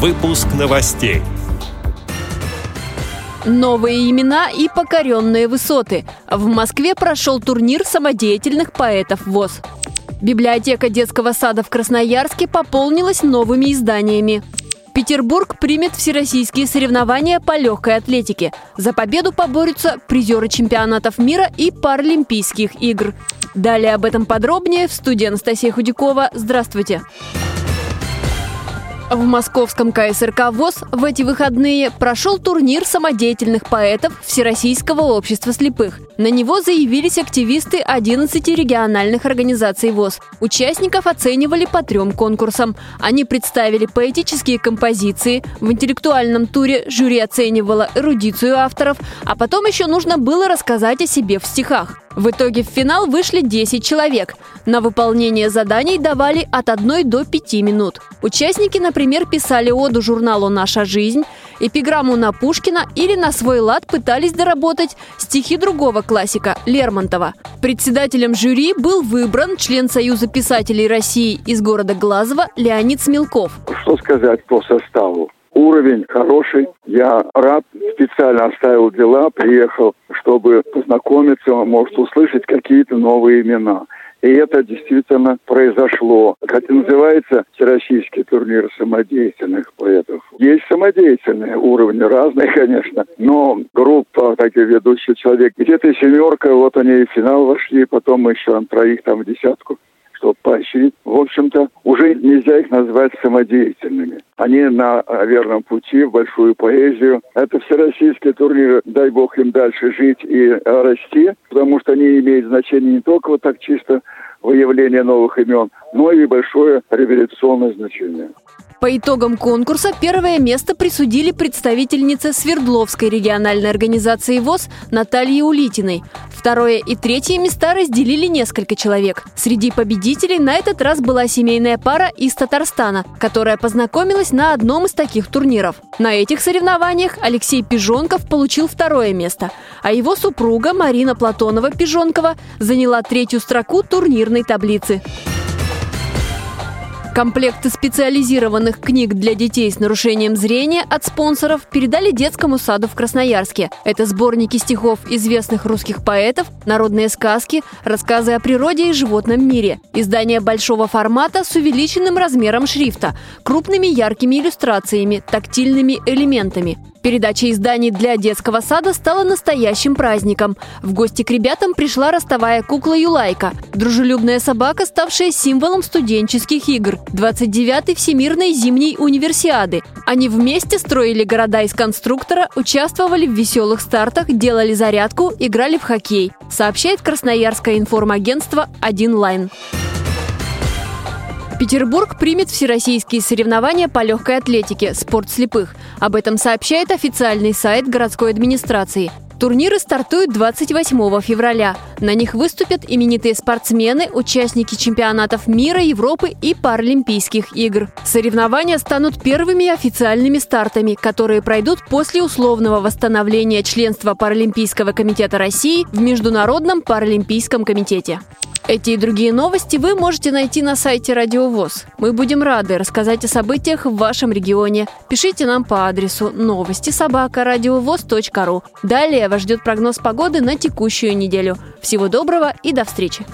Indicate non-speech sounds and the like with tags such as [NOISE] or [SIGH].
Выпуск новостей. Новые имена и покоренные высоты. В Москве прошел турнир самодеятельных поэтов ВОЗ. Библиотека детского сада в Красноярске пополнилась новыми изданиями. Петербург примет всероссийские соревнования по легкой атлетике. За победу поборются призеры чемпионатов мира и Паралимпийских игр. Далее об этом подробнее в студии Анастасия Худякова. Здравствуйте! Здравствуйте! В московском КСРК ВОЗ в эти выходные прошел турнир самодеятельных поэтов Всероссийского общества слепых. На него заявились активисты 11 региональных организаций ВОЗ. Участников оценивали по трем конкурсам. Они представили поэтические композиции, в интеллектуальном туре жюри оценивало эрудицию авторов, а потом еще нужно было рассказать о себе в стихах. В итоге в финал вышли 10 человек. На выполнение заданий давали от 1 до 5 минут. Участники, например, писали оду журналу «Наша жизнь», эпиграмму на Пушкина или на свой лад пытались доработать стихи другого классика – Лермонтова. Председателем жюри был выбран член Союза писателей России из города Глазова Леонид Смелков. Что сказать по составу? Уровень хороший. Я рад, специально оставил дела, приехал, чтобы познакомиться, может услышать какие-то новые имена. И это действительно произошло. Хотя называется Всероссийский турнир самодеятельных поэтов. Есть самодеятельные уровни, разные, [LAUGHS] конечно, но группа таких ведущих человек, где-то семерка, вот они и в финал вошли, потом мы еще троих там в десятку чтобы поощрить. В общем-то, уже нельзя их назвать самодеятельными. Они на верном пути в большую поэзию. Это всероссийские турниры, дай бог им дальше жить и расти, потому что они имеют значение не только вот так чисто выявление новых имен, но и большое революционное значение. По итогам конкурса первое место присудили представительнице Свердловской региональной организации ВОЗ Наталье Улитиной. Второе и третье места разделили несколько человек. Среди победителей на этот раз была семейная пара из Татарстана, которая познакомилась на одном из таких турниров. На этих соревнованиях Алексей Пижонков получил второе место, а его супруга Марина Платонова-Пижонкова заняла третью строку турнирной таблицы. Комплекты специализированных книг для детей с нарушением зрения от спонсоров передали детскому саду в Красноярске. Это сборники стихов известных русских поэтов, народные сказки, рассказы о природе и животном мире. Издание большого формата с увеличенным размером шрифта, крупными яркими иллюстрациями, тактильными элементами. Передача изданий для детского сада стала настоящим праздником. В гости к ребятам пришла ростовая кукла Юлайка, дружелюбная собака, ставшая символом студенческих игр, 29-й Всемирной зимней универсиады. Они вместе строили города из конструктора, участвовали в веселых стартах, делали зарядку, играли в хоккей, сообщает Красноярское информагентство «Один лайн». Петербург примет всероссийские соревнования по легкой атлетике «Спорт слепых». Об этом сообщает официальный сайт городской администрации. Турниры стартуют 28 февраля. На них выступят именитые спортсмены, участники чемпионатов мира, Европы и Паралимпийских игр. Соревнования станут первыми официальными стартами, которые пройдут после условного восстановления членства Паралимпийского комитета России в Международном паралимпийском комитете. Эти и другие новости вы можете найти на сайте Радио ВОЗ. Мы будем рады рассказать о событиях в вашем регионе. Пишите нам по адресу новости собака ру. Далее вас ждет прогноз погоды на текущую неделю. Всего доброго и до встречи!